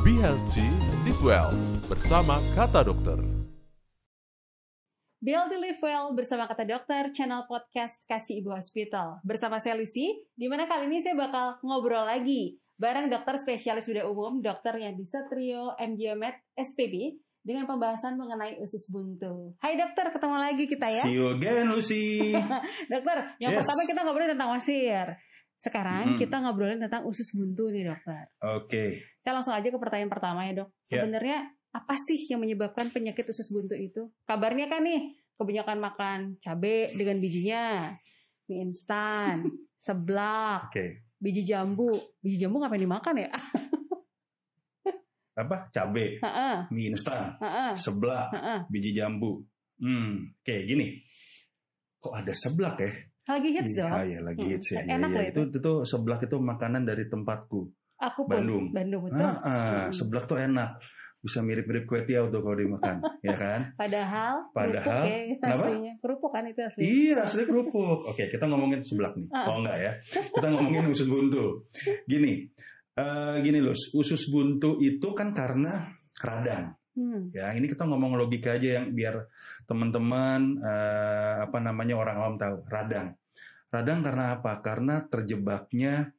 Be healthy, live well bersama Kata Dokter. BLD Live Well bersama Kata Dokter, channel podcast Kasih Ibu Hospital. Bersama saya Lucy, di mana kali ini saya bakal ngobrol lagi bareng dokter spesialis bedah umum, dokter yang bisa trio MGMed SPB dengan pembahasan mengenai usus buntu. Hai dokter, ketemu lagi kita ya. See you again, Lucy. dokter, yang Yes. pertama kita ngobrolin tentang wasir. Sekarang Hmm. kita ngobrolin tentang usus buntu nih dokter. Oke. Saya langsung aja ke pertanyaan pertama ya dok. Ya. Sebenarnya apa sih yang menyebabkan penyakit usus buntu itu? Kabarnya kan nih kebanyakan makan cabai dengan bijinya, mie instan, seblak, Oke. biji jambu. Biji jambu ngapain dimakan ya? Apa? Cabe, Heeh, mie instan, heeh, seblak, heeh. biji jambu. Hmm, oke gini. Kok ada seblak ya? Lagi hits dong. Ah, ya lagi Hmm, hits ya. Ya, enak ya. loh Itu, itu seblak itu makanan dari tempatku. Aku pun Bandung. Bandung betul. Ah, ah, Hmm. seblak tuh enak. Bisa mirip-mirip kue tiaw tuh kalau dimakan, ya kan? Padahal, Padahal, kerupuk ya kenapa? aslinya. Kerupuk kan itu asli. Iya, asli kerupuk. Oke, kita ngomongin seblak nih. Ah. Oh enggak ya? Kita ngomongin usus buntu. Gini, eh, gini loh, usus buntu itu kan karena radang. Hmm. Ya, ini kita ngomong logika aja yang biar teman-teman eh, apa namanya orang awam tahu. Radang. Radang karena apa? Karena terjebaknya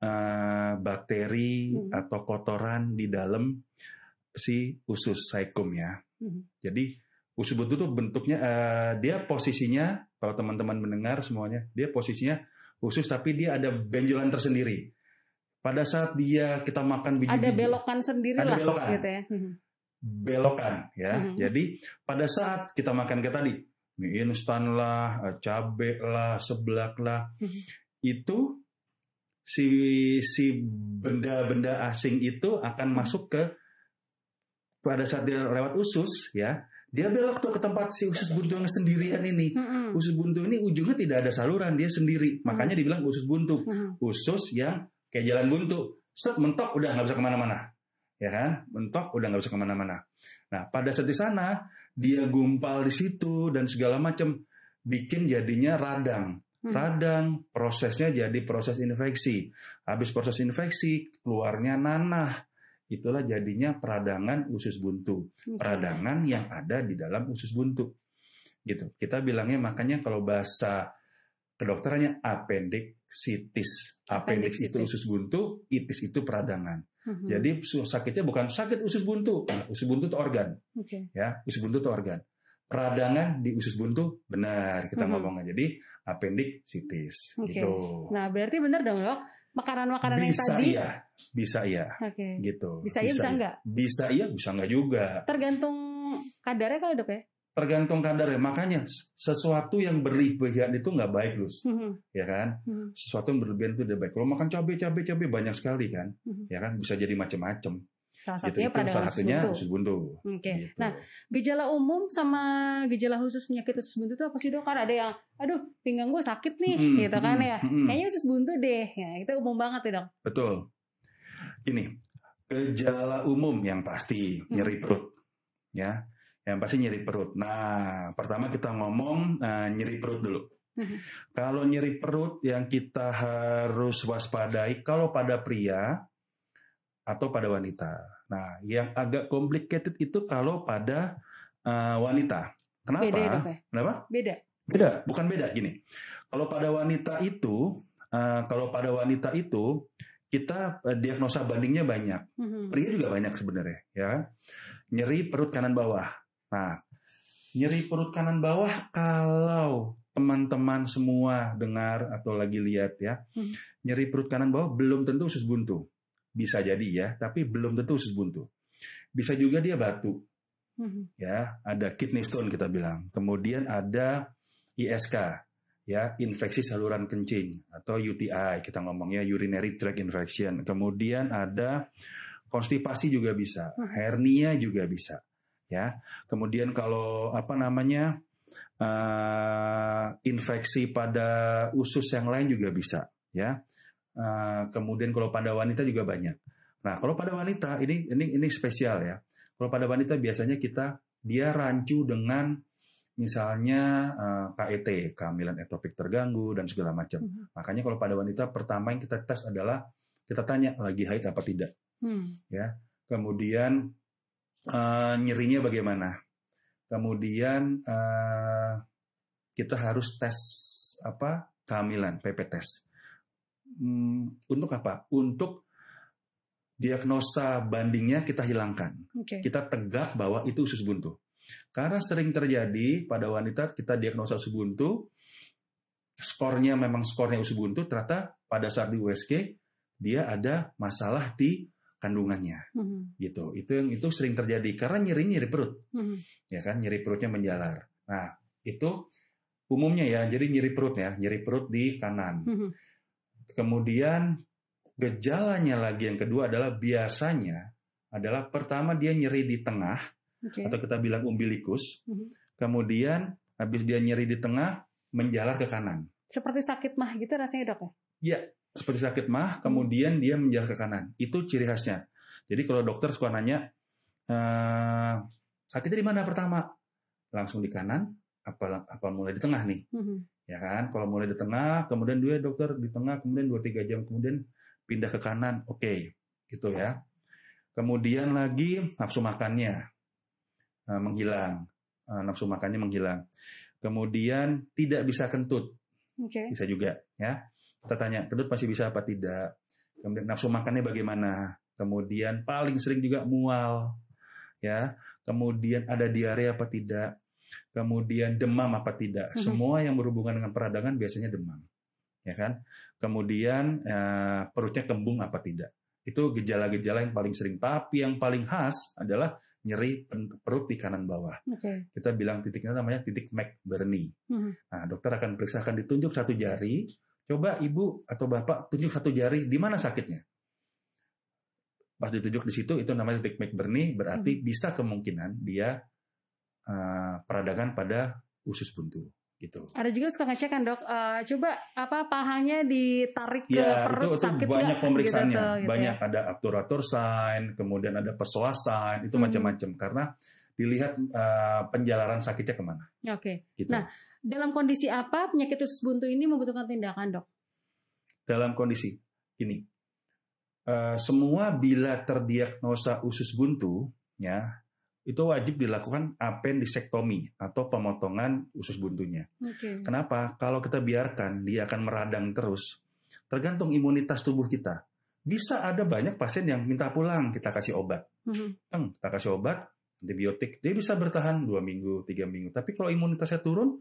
eh, bakteri Hmm. atau kotoran di dalam si usus saikum ya. Hmm. Jadi usus buntu tuh bentuknya eh, dia posisinya kalau teman-teman mendengar semuanya, dia posisinya usus tapi dia ada benjolan tersendiri. Pada saat dia kita makan biji Ada belokan sendiri Ada lah belokan. gitu ya. Hmm. belokan ya. Mhm. Jadi pada saat kita makan kayak tadi mie instan lah, eh, cabe lah, seblak lah, Mhm. itu si si benda-benda asing itu akan Mhm. masuk ke pada saat dia lewat usus ya, dia belok tuh ke tempat si usus buntu yang sendirian ini. Hmm. Usus buntu ini ujungnya tidak ada saluran, dia sendiri. Makanya dibilang usus buntu. Hmm. Usus yang kayak jalan buntu. Set mentok udah nggak bisa ke mana-mana. Ya kan? Mentok udah nggak bisa ke mana-mana. Nah pada saat di sana dia gumpal di situ dan segala macam bikin jadinya radang. Hmm. Radang prosesnya jadi proses infeksi. Habis proses infeksi keluarnya nanah. Itulah jadinya peradangan usus buntu peradangan yang ada di dalam usus buntu. Gitu. Kita bilangnya makanya kalau bahasa kedokterannya appendicitis. Appendix itu usus buntu, itis itu peradangan. Hmm. Jadi sakitnya bukan sakit usus buntu. Nah, usus buntu itu organ, Oke. ya. Usus buntu itu organ. Peradangan di usus buntu benar kita Mhm. ngomongnya. Jadi appendicitis Oke. gitu. Nah, berarti bener dong, Dok. Makanan-makanan yang bisa tadi iya, bisa iya Oke. gitu. Bisa iya, bisa enggak? Bisa iya, bisa enggak juga. Tergantung kadarnya kali, Dok ya. Tergantung kadarnya. Makanya sesuatu yang berlebihan itu nggak baik, Lus. Hmm. Ya kan? Hmm. Sesuatu yang berlebihan itu tidak baik. Kalau makan cabai, cabai, cabai banyak sekali kan. Mhm. Ya kan? Bisa jadi macam-macam. Salah Gitu. satunya Itu peradangan salah usus satunya buntu. usus buntu. Oke. Gitu. Nah, gejala umum sama gejala khusus penyakit usus buntu itu apa sih, Dok? Kan ada yang aduh, pinggang gue sakit nih, Mm-mm, gitu kan mm-mm, ya. mm-mm. Kayaknya usus buntu deh. Ya, itu umum banget ya, Dok. Betul. Gini, gejala umum yang pasti Hmm. nyeri perut. Ya. Yang pasti nyeri perut. Nah, pertama kita ngomong eh, nyeri perut dulu. Mhm. Kalau nyeri perut yang kita harus waspadai kalau pada pria atau pada wanita. Nah, yang agak complicated itu kalau pada eh, wanita. Kenapa? Beda ya? Kenapa? Beda. Beda, bukan beda gini. Kalau pada wanita itu, eh, kalau pada wanita itu kita diagnosa bandingnya banyak. Mhm. Pria juga banyak sebenarnya, ya. Nyeri perut kanan bawah. Nah, nyeri perut kanan bawah kalau teman-teman semua dengar atau lagi lihat ya, Hmm. nyeri perut kanan bawah belum tentu usus buntu. Bisa jadi ya, tapi belum tentu usus buntu. Bisa juga dia batu, Mhm. ya. Ada kidney stone kita bilang. Kemudian ada ISK, ya, infeksi saluran kencing atau UTI kita ngomongnya urinary tract infection. Kemudian ada konstipasi juga bisa, Hmm. hernia juga bisa, ya. Kemudian kalau apa namanya eh, infeksi pada usus yang lain juga bisa, ya. Eh, kemudian kalau pada wanita juga banyak. Nah, kalau pada wanita ini ini ini spesial ya. Kalau pada wanita biasanya kita dia rancu dengan misalnya eh, KET, kehamilan ektopik terganggu dan segala macam. Mhm. Makanya kalau pada wanita pertama yang kita tes adalah kita tanya lagi haid apa tidak. Hmm. Ya. kemudian uh, nyerinya bagaimana, kemudian uh, kita harus tes apa kehamilan PP test. Hmm, untuk apa? Untuk diagnosa bandingnya kita hilangkan. Okay. Kita tegak bahwa itu usus buntu. Karena sering terjadi pada wanita kita diagnosa usus buntu, skornya memang skornya usus buntu, ternyata pada saat di USG dia ada masalah di kandungannya, Mhm. gitu. Itu yang itu sering terjadi karena nyeri nyeri perut, Mhm. ya kan, nyeri perutnya menjalar. Nah itu umumnya ya, jadi nyeri perut ya, nyeri perut di kanan. Mhm. Kemudian gejalanya lagi yang kedua adalah biasanya adalah pertama dia nyeri di tengah Oke. atau kita bilang umbilikus. Mhm. Kemudian habis dia nyeri di tengah menjalar ke kanan. Seperti sakit mah gitu rasanya dok ya? Seperti sakit mah, kemudian dia menjalar ke kanan. Itu ciri khasnya. Jadi kalau dokter suka nanya, eh, sakitnya di mana pertama? Langsung di kanan, apa apa mulai di tengah nih? Mhm. ya kan kalau mulai di tengah kemudian dia dokter di tengah kemudian 2-3 jam kemudian pindah ke kanan oke gitu ya kemudian lagi nafsu makannya eh, menghilang Eh, nafsu makannya menghilang kemudian tidak bisa kentut Oke. bisa juga ya kita tanya kentut masih bisa apa tidak? Kemudian nafsu makannya bagaimana? Kemudian paling sering juga mual ya. Kemudian ada diare apa tidak? Kemudian demam apa tidak? Mhm. semua yang berhubungan dengan peradangan biasanya demam ya kan? Kemudian eh, perutnya kembung apa tidak? Itu gejala-gejala yang paling sering. Tapi yang paling khas adalah nyeri perut di kanan bawah. Oke. kita bilang titiknya namanya titik McBurney. Mhm. Nah, dokter akan periksa akan ditunjuk satu jari. Coba ibu atau bapak tunjuk satu jari di mana sakitnya. Pas ditunjuk di situ itu namanya titik McBurney berarti bisa kemungkinan dia eh, peradangan pada usus buntu gitu. Ada juga suka ngecek kan dok, eh, coba apa pahanya ditarik ke Ya, itu, perut itu sakit banyak nggak? pemeriksaannya. Gitu gitu banyak ya. ada obturator sign, kemudian ada pesoa sign, itu Hmm. macam-macam karena dilihat eh, penjalaran sakitnya ke mana. Oke. Gitu. Nah, Dalam kondisi apa penyakit usus buntu ini membutuhkan tindakan dok? dalam kondisi ini. Eh, semua bila terdiagnosa usus buntu, ya itu wajib dilakukan apendisektomi atau pemotongan usus buntunya. Oke. Kenapa? Kalau kita biarkan dia akan meradang terus, tergantung imunitas tubuh kita. Bisa ada banyak pasien yang minta pulang, kita kasih obat. Mhm. Teng, kita kasih obat, antibiotik, dia bisa bertahan dua minggu, tiga minggu. Tapi kalau imunitasnya turun,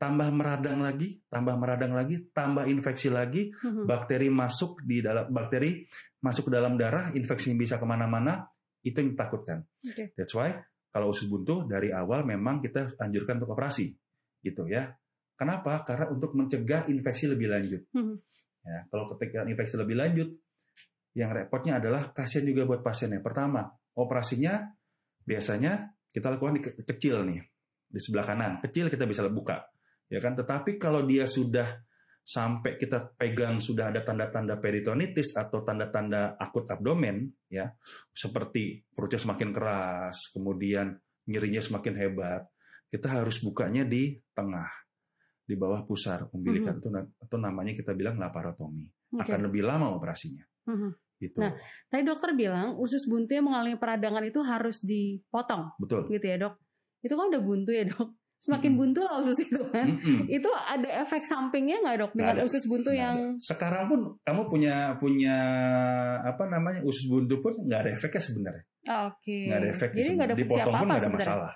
tambah meradang lagi, tambah meradang lagi, tambah infeksi lagi, Mhm. bakteri masuk di dalam bakteri masuk ke dalam darah, infeksi bisa ke mana-mana, itu yang ditakutkan. Oke. That's why kalau usus buntu dari awal memang kita anjurkan untuk operasi, gitu ya. Kenapa? Karena untuk mencegah infeksi lebih lanjut. Mhm. Ya, kalau ketika infeksi lebih lanjut, yang repotnya adalah kasihan juga buat pasiennya. Pertama, operasinya biasanya kita lakukan di ke- kecil nih, di sebelah kanan, kecil kita bisa buka, ya kan. Tetapi kalau dia sudah sampai kita pegang sudah ada tanda-tanda peritonitis atau tanda-tanda akut abdomen, ya, seperti perutnya semakin keras, kemudian nyerinya semakin hebat, kita harus bukanya di tengah, di bawah pusar umbilikan itu, na- itu namanya kita bilang laparotomi Oke. akan lebih lama operasinya. Mhm. Gitu. Nah. Tadi dokter bilang usus buntu yang mengalami peradangan itu harus dipotong, Betul. gitu ya dok? Itu kan udah buntu ya dok? Semakin Mhm. buntu lah usus itu kan? Mm-mm. Itu ada efek sampingnya nggak dok dengan ada. usus buntu Nggak yang ada. sekarang pun kamu punya punya apa namanya usus buntu pun nggak ada efeknya sebenarnya. Oke. Nggak ada efek. Jadi nggak ada Dipotong pun nggak ada masalah.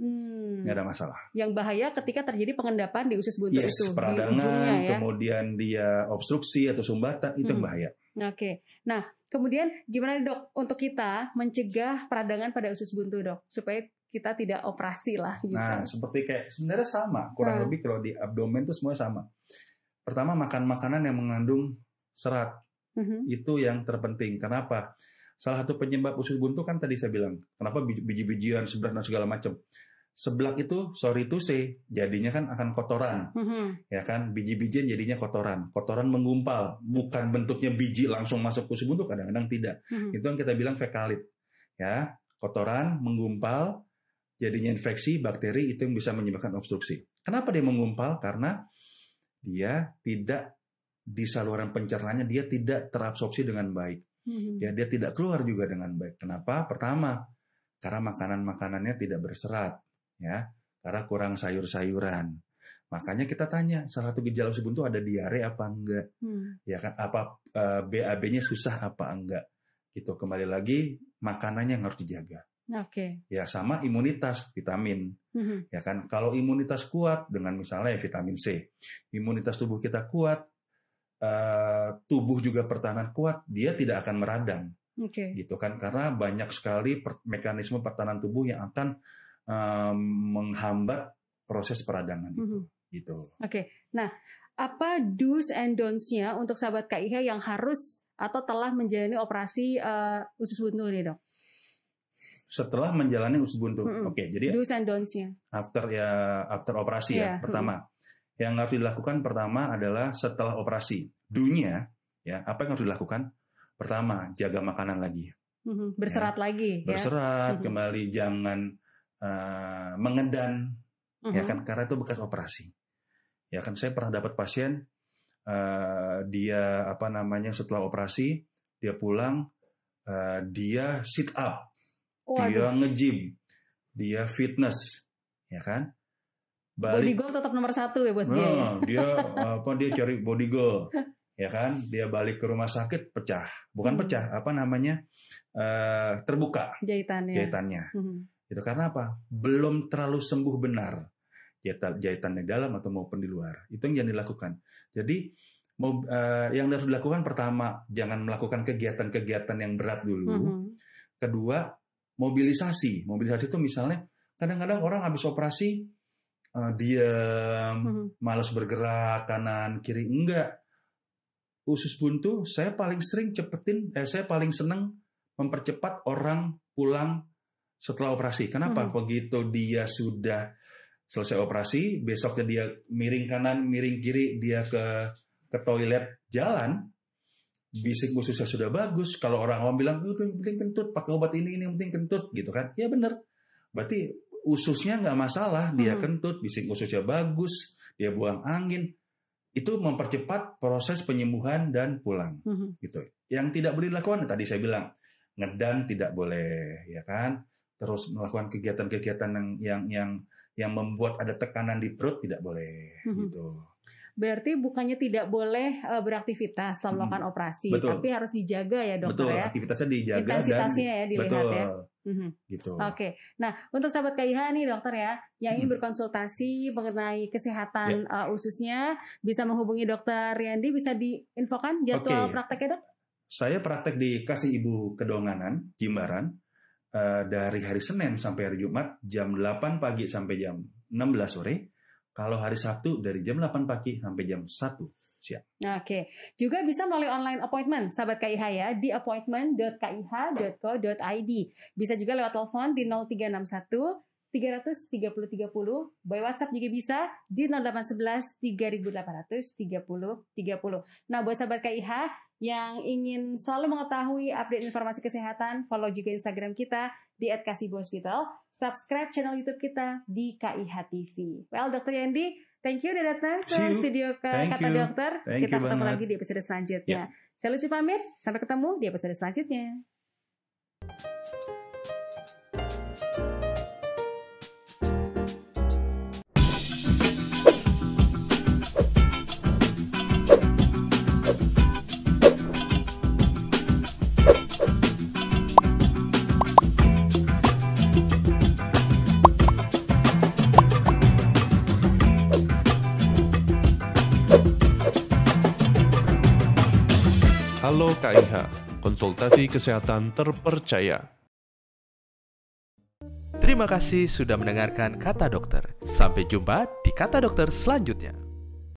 Hmm. Nggak ada masalah. Yang bahaya ketika terjadi pengendapan di usus buntu Yes, itu di peradangan, ujungnya ya. kemudian dia obstruksi atau sumbatan itu yang Hmm. bahaya. Oke. Nah, kemudian gimana dok untuk kita mencegah peradangan pada usus buntu dok supaya kita tidak operasi lah gitu. Nah, seperti kayak sebenarnya sama, kurang Hmm. lebih kalau di abdomen itu semua sama. Pertama makan makanan yang mengandung serat Mhm. itu yang terpenting. Kenapa? Salah satu penyebab usus buntu kan tadi saya bilang, kenapa biji- biji-bijian, seblak dan segala macam. Seblak itu sorry to say, jadinya kan akan kotoran, Mhm. ya kan? Biji-bijian jadinya kotoran. Kotoran menggumpal, bukan bentuknya biji langsung masuk ke usus buntu, kadang-kadang tidak. Mhm. Itu yang kita bilang fekalit. Ya, kotoran menggumpal, jadinya infeksi, bakteri itu yang bisa menyebabkan obstruksi. Kenapa dia menggumpal? Karena dia tidak di saluran pencernaannya dia tidak terabsorpsi dengan baik. Mhm. Ya, dia tidak keluar juga dengan baik. Kenapa? Pertama, karena makanan-makanannya tidak berserat, ya. Karena kurang sayur-sayuran. Makanya kita tanya, salah satu gejala usus buntu ada diare apa enggak? Hmm. Ya kan? Apa eh, BAB-nya susah apa enggak? Gitu. Kembali lagi makanannya yang harus dijaga. Oke. Ya sama imunitas, vitamin. Mhm. Ya kan? Kalau imunitas kuat dengan misalnya vitamin C, imunitas tubuh kita kuat, eh, tubuh juga pertahanan kuat, dia tidak akan meradang Oke. gitu kan karena banyak sekali per- mekanisme pertahanan tubuh yang akan em, menghambat proses peradangan itu Mhm. gitu. Oke. Nah, apa do's and don'ts-nya untuk sahabat KIH yang harus atau telah menjalani operasi eh, usus buntu nih, Dok? Setelah menjalani usus buntu, Mm-mm. oke jadi Do's and don'ts-nya. after ya after operasi Iya, ya pertama yang harus dilakukan pertama adalah setelah operasi dunia ya apa yang harus dilakukan pertama jaga makanan lagi Mhm. Berserat lagi ya. berserat kembali jangan eh, mengedan ya Mhm. kan karena itu bekas operasi ya kan saya pernah dapat pasien eh, dia apa namanya setelah operasi dia pulang eh, dia sit up dia Waduh. nge-gym dia fitness ya kan Body balik goal tetap nomor satu ya buat dia. ya? Nah, dia apa dia cari body goal ya kan dia balik ke rumah sakit pecah bukan Hmm. pecah apa namanya eh, terbuka Jahitannya. jahitannya Mhm. itu karena apa belum terlalu sembuh benar jahitan jahitan di dalam atau maupun di luar itu yang jangan dilakukan jadi mau eh, yang harus dilakukan pertama jangan melakukan kegiatan-kegiatan yang berat dulu Mhm. kedua mobilisasi mobilisasi itu misalnya kadang-kadang orang habis operasi eh, diam Mhm. malas bergerak kanan kiri enggak usus buntu saya paling sering cepetin eh, saya paling seneng mempercepat orang pulang setelah operasi kenapa Mhm. begitu dia sudah selesai operasi besoknya dia miring kanan miring kiri dia ke ke toilet jalan bisik ususnya sudah bagus. Kalau orang awam bilang "Eh, yang penting kentut pakai obat ini ini yang penting kentut gitu kan. Ya bener berarti ususnya nggak masalah. Dia Mhm. kentut bisik ususnya bagus dia buang angin. Itu mempercepat proses penyembuhan dan pulang Mhm. gitu. Yang tidak boleh dilakukan tadi saya bilang ngedan tidak boleh ya kan. Terus melakukan kegiatan-kegiatan yang yang yang yang membuat ada tekanan di perut tidak boleh Mhm. gitu Berarti bukannya tidak boleh eh, beraktivitas setelah Mhm. melakukan operasi, Betul. tapi harus dijaga ya dokter betul ya. aktivitasnya dijaga Intensitasnya ya dan dilihat betul ya. Mhm. gitu Oke, nah untuk sahabat KIH nih dokter ya, yang ingin Hmm. berkonsultasi mengenai kesehatan Ya. uh, ususnya, bisa menghubungi dokter Riyandi, bisa diinfokan jadwal Oke. prakteknya dok? Saya praktek di Kasih Ibu Kedonganan, Jimbaran, eh, dari hari Senin sampai hari Jumat, jam 8 pagi sampai jam 16 sore. Kalau hari Sabtu, dari jam 8 pagi sampai jam 1 siang. Oke, juga bisa melalui online appointment, sahabat KIH ya, di appointment.kih.co.id. Bisa juga lewat telepon di 0361 330 30, by WhatsApp juga bisa di 0811 3800 30 30. Nah, buat sahabat KIH yang ingin selalu mengetahui update informasi kesehatan, follow juga Instagram kita di @kasibu_hospital, subscribe channel YouTube kita di KIH TV. Well, Dokter Yandi, thank you udah datang ke studio ke Thank Kata you. Dokter. Thank kita ketemu banget. lagi di episode selanjutnya. Saya Lucy pamit, sampai ketemu di episode selanjutnya. Halo KIH, konsultasi kesehatan terpercaya. Terima kasih sudah mendengarkan Kata Dokter. Sampai jumpa di Kata Dokter selanjutnya.